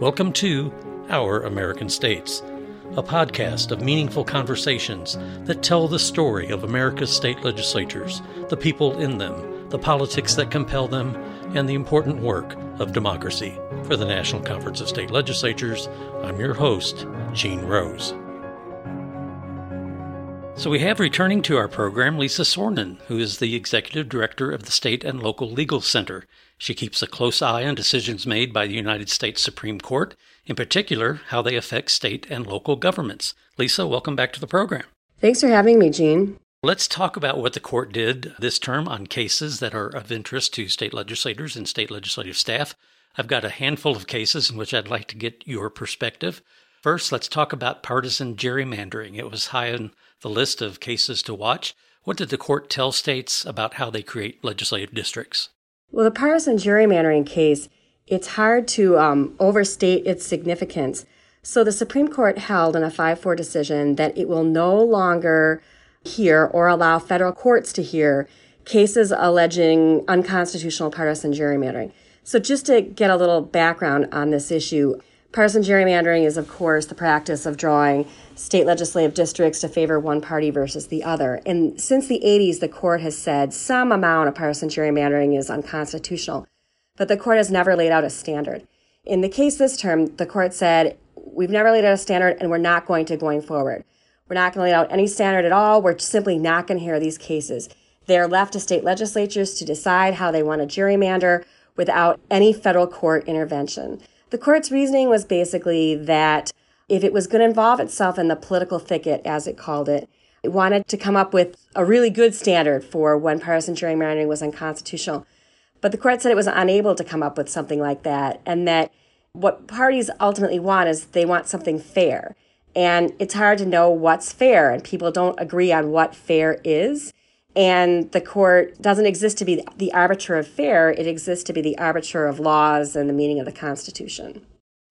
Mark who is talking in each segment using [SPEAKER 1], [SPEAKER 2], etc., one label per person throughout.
[SPEAKER 1] Welcome to Our American States, a podcast of meaningful conversations that tell the story of America's state legislatures, the people in them, the politics that compel them, and the important work of democracy. For the National Conference of State Legislatures, I'm your host, Gene Rose. So we have returning to our program Lisa Soronen, who is the executive director of the State and Local Legal Center. She keeps a close eye on decisions made by the United States Supreme Court, in particular, how they affect state and local governments. Lisa, welcome back to the program.
[SPEAKER 2] Thanks for having me, Gene.
[SPEAKER 1] Let's talk about what the court did this term on cases that are of interest to state legislators and state legislative staff. I've got a handful of cases in which I'd like to get your perspective. First, let's talk about partisan gerrymandering. It was high on the list of cases to watch. What did the court tell states about how they create legislative districts?
[SPEAKER 2] Well, the partisan gerrymandering case, it's hard to um, overstate its significance. So the Supreme Court held in a 5 4 decision that it will no longer hear or allow federal courts to hear cases alleging unconstitutional partisan gerrymandering. So, just to get a little background on this issue, Partisan gerrymandering is, of course, the practice of drawing state legislative districts to favor one party versus the other. And since the 80s, the court has said some amount of partisan gerrymandering is unconstitutional, but the court has never laid out a standard. In the case this term, the court said, We've never laid out a standard and we're not going to going forward. We're not going to lay out any standard at all. We're simply not going to hear these cases. They're left to state legislatures to decide how they want to gerrymander without any federal court intervention. The court's reasoning was basically that if it was going to involve itself in the political thicket, as it called it, it wanted to come up with a really good standard for when partisan gerrymandering was unconstitutional. But the court said it was unable to come up with something like that, and that what parties ultimately want is they want something fair. And it's hard to know what's fair, and people don't agree on what fair is. And the court doesn't exist to be the arbiter of fair, it exists to be the arbiter of laws and the meaning of the Constitution.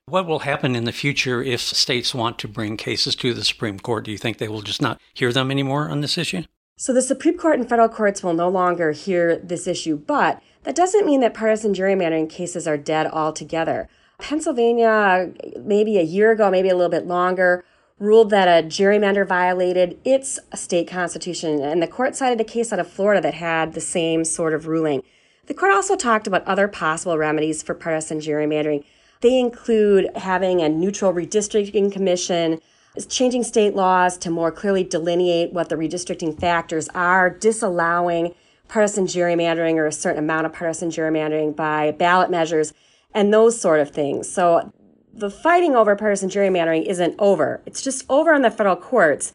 [SPEAKER 1] What will happen in the future if states want to bring cases to the Supreme Court? Do you think they will just not hear them anymore on this issue?
[SPEAKER 2] So the Supreme Court and federal courts will no longer hear this issue, but that doesn't mean that partisan gerrymandering cases are dead altogether. Pennsylvania, maybe a year ago, maybe a little bit longer, ruled that a gerrymander violated its state constitution, and the court cited a case out of Florida that had the same sort of ruling. The court also talked about other possible remedies for partisan gerrymandering. They include having a neutral redistricting commission, changing state laws to more clearly delineate what the redistricting factors are, disallowing partisan gerrymandering or a certain amount of partisan gerrymandering by ballot measures, and those sort of things. So the fighting over partisan gerrymandering isn't over. It's just over in the federal courts,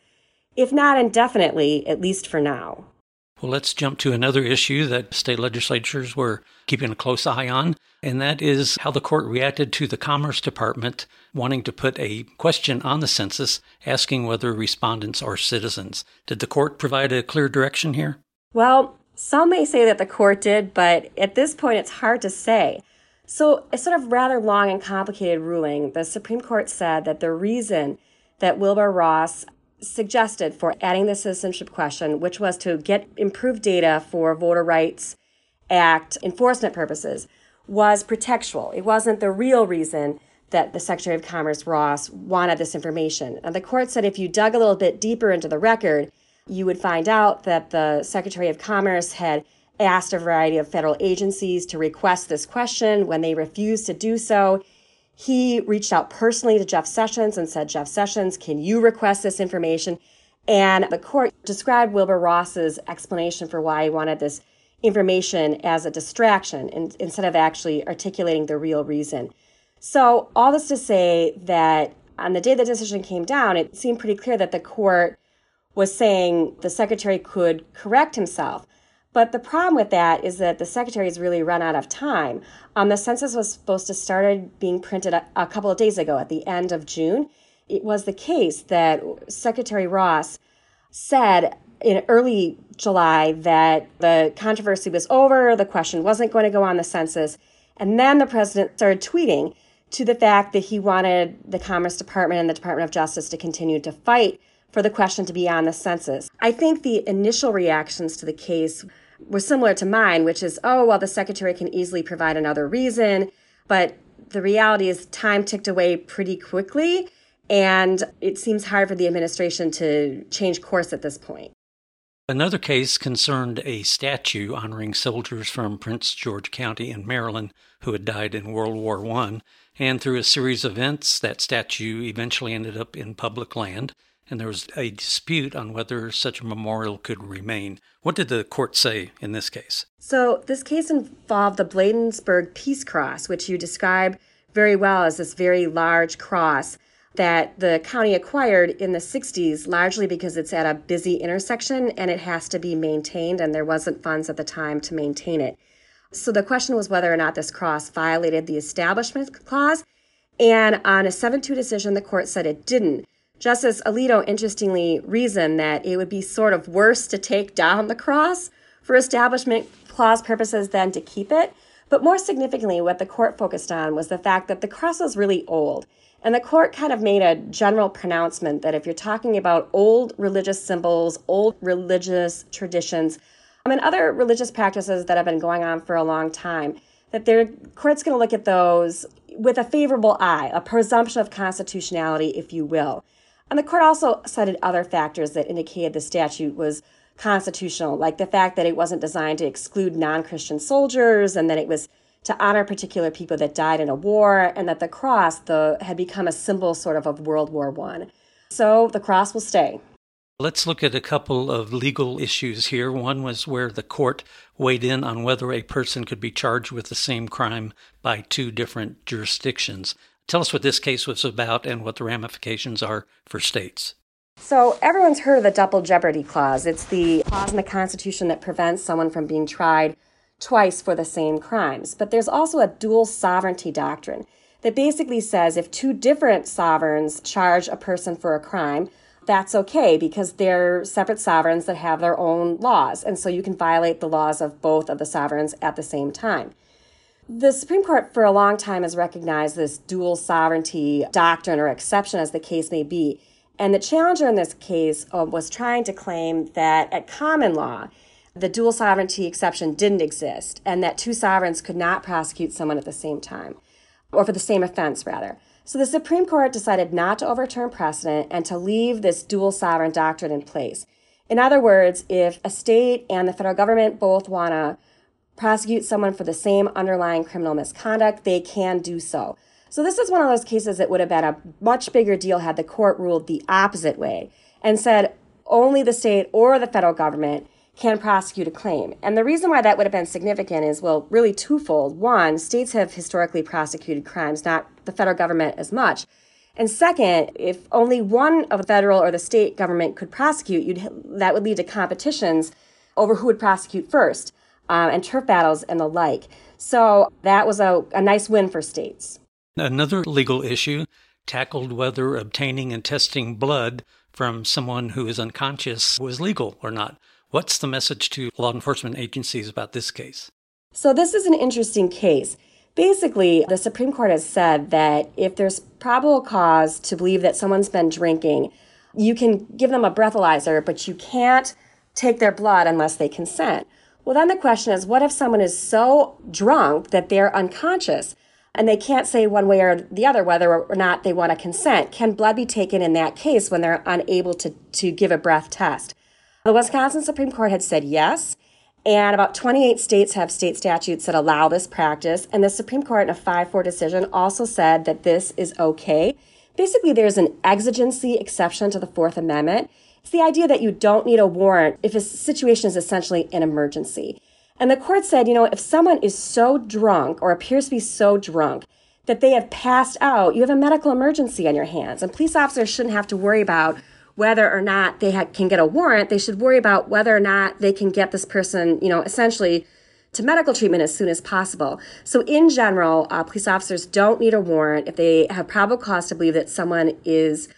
[SPEAKER 2] if not indefinitely, at least for now.
[SPEAKER 1] Well, let's jump to another issue that state legislatures were keeping a close eye on, and that is how the court reacted to the Commerce Department wanting to put a question on the census asking whether respondents are citizens. Did the court provide a clear direction here?
[SPEAKER 2] Well, some may say that the court did, but at this point it's hard to say. So, a sort of rather long and complicated ruling, the Supreme Court said that the reason that Wilbur Ross suggested for adding the citizenship question, which was to get improved data for Voter Rights Act enforcement purposes, was pretextual. It wasn't the real reason that the Secretary of Commerce Ross wanted this information. And the court said if you dug a little bit deeper into the record, you would find out that the Secretary of Commerce had asked a variety of federal agencies to request this question. When they refused to do so, he reached out personally to Jeff Sessions and said, Jeff Sessions, can you request this information? And the court described Wilbur Ross's explanation for why he wanted this information as a distraction in, instead of actually articulating the real reason. So, all this to say that on the day the decision came down, it seemed pretty clear that the court was saying the secretary could correct himself. But the problem with that is that the secretary has really run out of time. Um, the census was supposed to start being printed a, a couple of days ago at the end of June. It was the case that Secretary Ross said in early July that the controversy was over, the question wasn't going to go on the census. And then the president started tweeting to the fact that he wanted the Commerce Department and the Department of Justice to continue to fight for the question to be on the census. I think the initial reactions to the case was similar to mine, which is, oh, well, the secretary can easily provide another reason. But the reality is, time ticked away pretty quickly. And it seems hard for the administration to change course at this point.
[SPEAKER 1] Another case concerned a statue honoring soldiers from Prince George County in Maryland who had died in World War I. And through a series of events, that statue eventually ended up in public land, and there was a dispute on whether such a memorial could remain. What did the court say in this case?
[SPEAKER 2] So, this case involved the Bladensburg Peace Cross, which you describe very well as this very large cross that the county acquired in the 60s, largely because it's at a busy intersection and it has to be maintained, and there wasn't funds at the time to maintain it. So the question was whether or not this cross violated the Establishment Clause. And on a 7 2 decision, the court said it didn't. Justice Alito interestingly reasoned that it would be sort of worse to take down the cross for Establishment Clause purposes than to keep it. But more significantly, what the court focused on was the fact that the cross was really old. And the court kind of made a general pronouncement that if you're talking about old religious symbols, old religious traditions, um, I mean, other religious practices that have been going on for a long time, that the court's going to look at those with a favorable eye, a presumption of constitutionality, if you will. And the court also cited other factors that indicated the statute was constitutional, like the fact that it wasn't designed to exclude non Christian soldiers and that it was to honor particular people that died in a war, and that the cross the, had become a symbol sort of of World War One. So the cross will stay.
[SPEAKER 1] Let's look at a couple of legal issues here. One was where the court weighed in on whether a person could be charged with the same crime by two different jurisdictions. Tell us what this case was about and what the ramifications are for states.
[SPEAKER 2] So, everyone's heard of the double jeopardy clause. It's the clause in the Constitution that prevents someone from being tried twice for the same crimes. But there's also a dual sovereignty doctrine that basically says if two different sovereigns charge a person for a crime, that's okay because they're separate sovereigns that have their own laws. And so you can violate the laws of both of the sovereigns at the same time. The Supreme Court for a long time has recognized this dual sovereignty doctrine or exception, as the case may be. And the challenger in this case uh, was trying to claim that at common law, the dual sovereignty exception didn't exist and that two sovereigns could not prosecute someone at the same time, or for the same offense, rather. So the Supreme Court decided not to overturn precedent and to leave this dual sovereign doctrine in place. In other words, if a state and the federal government both want to prosecute someone for the same underlying criminal misconduct, they can do so. So this is one of those cases that would have been a much bigger deal had the court ruled the opposite way and said only the state or the federal government can prosecute a claim. And the reason why that would have been significant is, well, really twofold. One, states have historically prosecuted crimes, not the federal government as much. And second, if only one of the federal or the state government could prosecute, that would lead to competitions over who would prosecute first, um, and turf battles and the like. So that was a, a nice win for states.
[SPEAKER 1] Another legal issue tackled whether obtaining and testing blood from someone who is unconscious was legal or not. What's the message to law enforcement agencies about this case?
[SPEAKER 2] So, this is an interesting case. Basically, the Supreme Court has said that if there's probable cause to believe that someone's been drinking, you can give them a breathalyzer, but you can't take their blood unless they consent. Well, then the question is what if someone is so drunk that they're unconscious and they can't say one way or the other whether or not they want to consent? Can blood be taken in that case when they're unable to, to give a breath test? The Wisconsin Supreme Court had said yes, and about 28 states have state statutes that allow this practice. And the Supreme Court, in a 5 4 decision, also said that this is okay. Basically, there's an exigency exception to the Fourth Amendment. It's the idea that you don't need a warrant if a situation is essentially an emergency. And the court said, you know, if someone is so drunk or appears to be so drunk that they have passed out, you have a medical emergency on your hands. And police officers shouldn't have to worry about whether or not they ha- can get a warrant. They should worry about whether or not they can get this person, you know, essentially to medical treatment as soon as possible. So, in general, uh, police officers don't need a warrant if they have probable cause to believe that someone is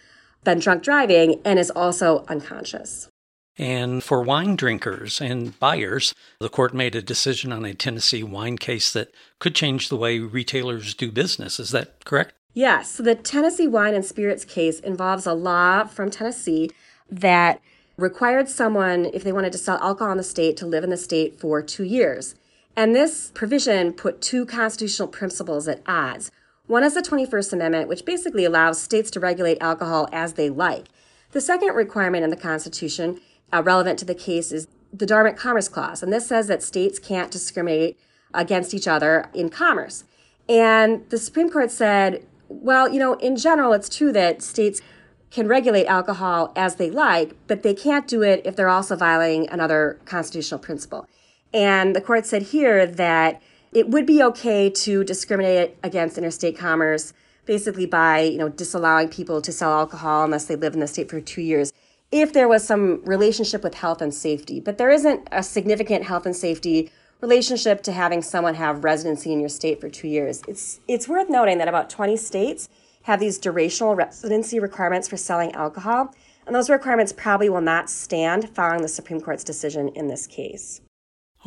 [SPEAKER 2] been drunk driving and is also unconscious.
[SPEAKER 1] And for wine drinkers and buyers, the court made a decision on a Tennessee wine case that could change the way retailers do business. Is that correct?
[SPEAKER 2] Yes. So the Tennessee wine and spirits case involves a law from Tennessee that required someone, if they wanted to sell alcohol in the state, to live in the state for two years. And this provision put two constitutional principles at odds. One is the 21st Amendment, which basically allows states to regulate alcohol as they like. The second requirement in the Constitution, uh, relevant to the case, is the Dormant Commerce Clause. And this says that states can't discriminate against each other in commerce. And the Supreme Court said, well, you know, in general, it's true that states can regulate alcohol as they like, but they can't do it if they're also violating another constitutional principle. And the court said here that it would be okay to discriminate against interstate commerce basically by, you know, disallowing people to sell alcohol unless they live in the state for 2 years if there was some relationship with health and safety. But there isn't a significant health and safety relationship to having someone have residency in your state for 2 years. It's it's worth noting that about 20 states have these durational residency requirements for selling alcohol, and those requirements probably will not stand following the Supreme Court's decision in this case.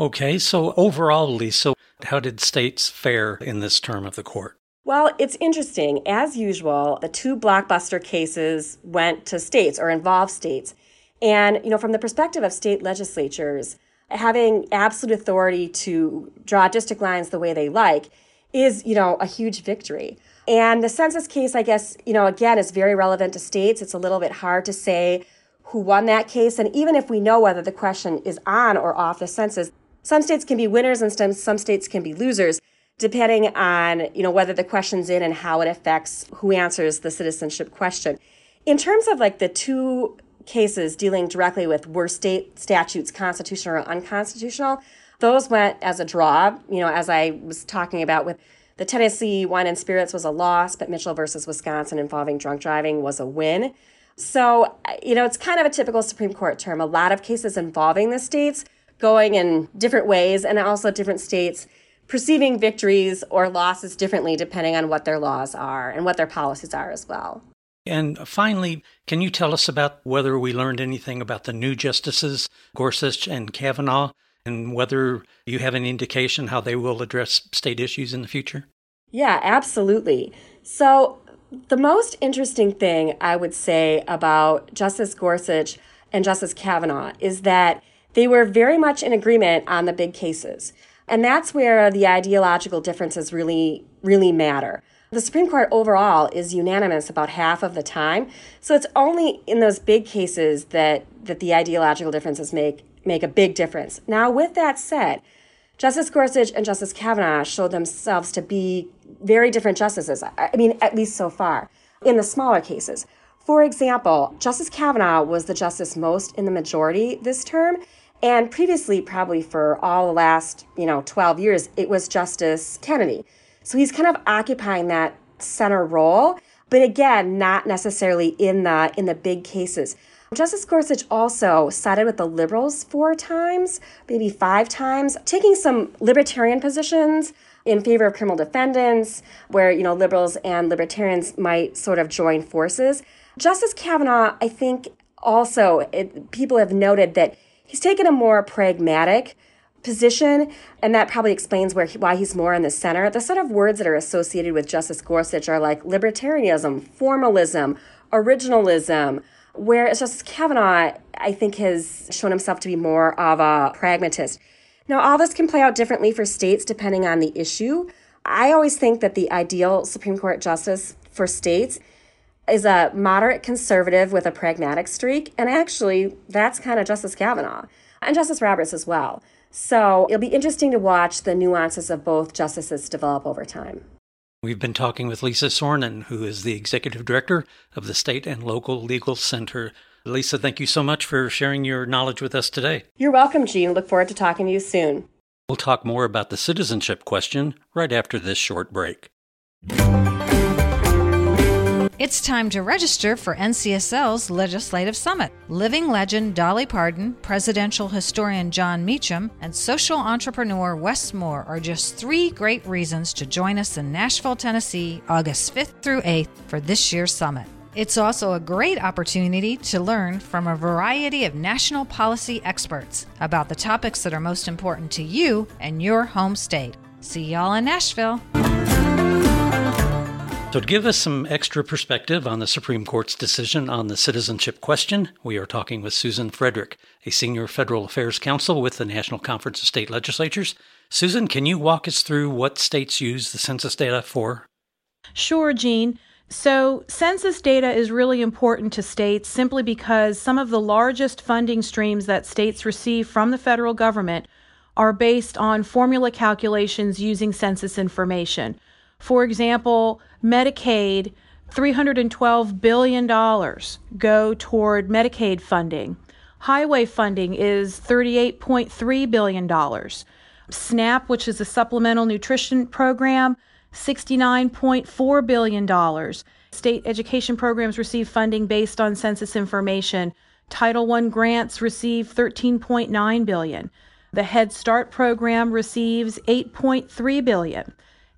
[SPEAKER 1] Okay, so overall, Lisa, how did states fare in this term of the court?
[SPEAKER 2] Well, it's interesting. As usual, the two blockbuster cases went to states or involved states. And, you know, from the perspective of state legislatures, having absolute authority to draw district lines the way they like is, you know, a huge victory. And the census case, I guess, you know, again, is very relevant to states. It's a little bit hard to say who won that case. And even if we know whether the question is on or off the census, some states can be winners and some, some states can be losers, depending on, you know, whether the question's in and how it affects who answers the citizenship question. In terms of like the two cases dealing directly with were state statutes constitutional or unconstitutional, those went as a draw, you know, as I was talking about with the Tennessee wine and spirits was a loss, but Mitchell versus Wisconsin involving drunk driving was a win. So, you know, it's kind of a typical Supreme Court term. A lot of cases involving the states going in different ways, and also different states perceiving victories or losses differently depending on what their laws are and what their policies are as well.
[SPEAKER 1] And finally, can you tell us about whether we learned anything about the new justices, Gorsuch and Kavanaugh, and whether you have an indication how they will address state issues in the future?
[SPEAKER 2] Yeah, absolutely. So, the most interesting thing I would say about Justice Gorsuch and Justice Kavanaugh is that they were very much in agreement on the big cases. And that's where the ideological differences really, really matter. The Supreme Court overall is unanimous about half of the time. So it's only in those big cases that, that the ideological differences make make a big difference. Now, with that said, Justice Gorsuch and Justice Kavanaugh showed themselves to be very different justices. I mean, at least so far, in the smaller cases. For example, Justice Kavanaugh was the justice most in the majority this term. And previously, probably for all the last, you know, 12 years, it was Justice Kennedy. So he's kind of occupying that center role, but again, not necessarily in the in the big cases. Justice Gorsuch also sided with the liberals four times, maybe five times, taking some libertarian positions in favor of criminal defendants, where, you know, liberals and libertarians might sort of join forces. Justice Kavanaugh, I think, also, it, people have noted that he's taken a more pragmatic position, and that probably explains where he, why he's more in the center. The sort of words that are associated with Justice Gorsuch are like libertarianism, formalism, originalism, Whereas Justice Kavanaugh, I think, has shown himself to be more of a pragmatist. Now, all this can play out differently for states depending on the issue. I always think that the ideal Supreme Court justice for states is a moderate conservative with a pragmatic streak. And actually, that's kind of Justice Kavanaugh and Justice Roberts as well. So it'll be interesting to watch the nuances of both justices develop over time.
[SPEAKER 1] We've been talking with Lisa Soronen, who is the executive director of the State and Local Legal Center. Lisa, thank you so much for sharing your knowledge with us today.
[SPEAKER 2] You're welcome, Gene. Look forward to talking to you soon.
[SPEAKER 1] We'll talk more about the citizenship question right after this short break.
[SPEAKER 3] It's time to register for NCSL's Legislative Summit. Living legend Dolly Parton, presidential historian Jon Meacham, and social entrepreneur Wes Moore are just three great reasons to join us in Nashville, Tennessee, August 5th through 8th for this year's summit. It's also a great opportunity to learn from a variety of national policy experts about the topics that are most important to you and your home state. See y'all in Nashville.
[SPEAKER 1] So, to give us some extra perspective on the Supreme Court's decision on the citizenship question, we are talking with Susan Frederick, a senior federal affairs counsel with the National Conference of State Legislatures. Susan, can you walk us through what states use the census data for?
[SPEAKER 4] Sure, Gene. So, census data is really important to states simply because some of the largest funding streams that states receive from the federal government are based on formula calculations using census information. For example, Medicaid, $312 billion go toward Medicaid funding. Highway funding is $38.3 billion. SNAP, which is a supplemental nutrition program, $69.4 billion. State education programs receive funding based on census information. Title I grants receive 13.9 billion. The Head Start program receives 8.3 billion.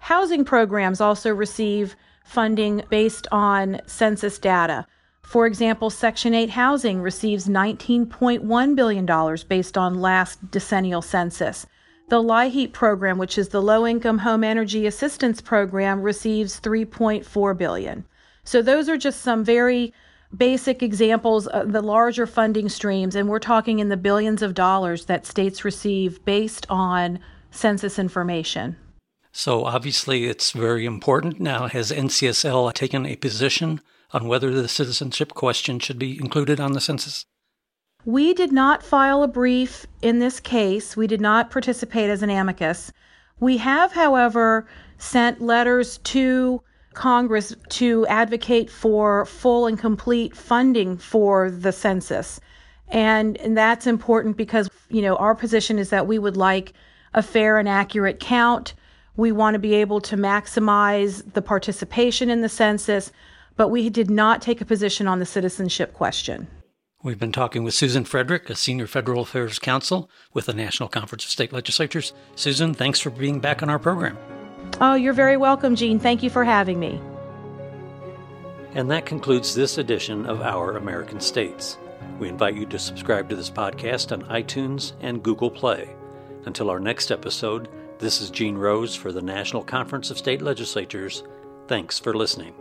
[SPEAKER 4] Housing programs also receive funding based on census data. For example, Section 8 housing receives $19.1 billion based on last decennial census. The LIHEAP program, which is the Low Income Home Energy Assistance Program, receives 3.4 billion. So those are just some very basic examples of the larger funding streams and we're talking in the billions of dollars that states receive based on census information.
[SPEAKER 1] So obviously, it's very important. Now, has NCSL taken a position on whether the citizenship question should be included on the census?
[SPEAKER 4] We did not file a brief in this case. We did not participate as an amicus. We have, however, sent letters to Congress to advocate for full and complete funding for the census. And, and that's important because, you know, our position is that we would like a fair and accurate count we want to be able to maximize the participation in the census, but we did not take a position on the citizenship question.
[SPEAKER 1] We've been talking with Susan Frederick, a senior federal affairs counsel with the National Conference of State Legislatures. Susan, thanks for being back on our program.
[SPEAKER 4] Oh, you're very welcome, Gene. Thank you for having me.
[SPEAKER 1] And that concludes this edition of Our American States. We invite you to subscribe to this podcast on iTunes and Google Play. Until our next episode, this is Gene Rose for the National Conference of State Legislatures. Thanks for listening.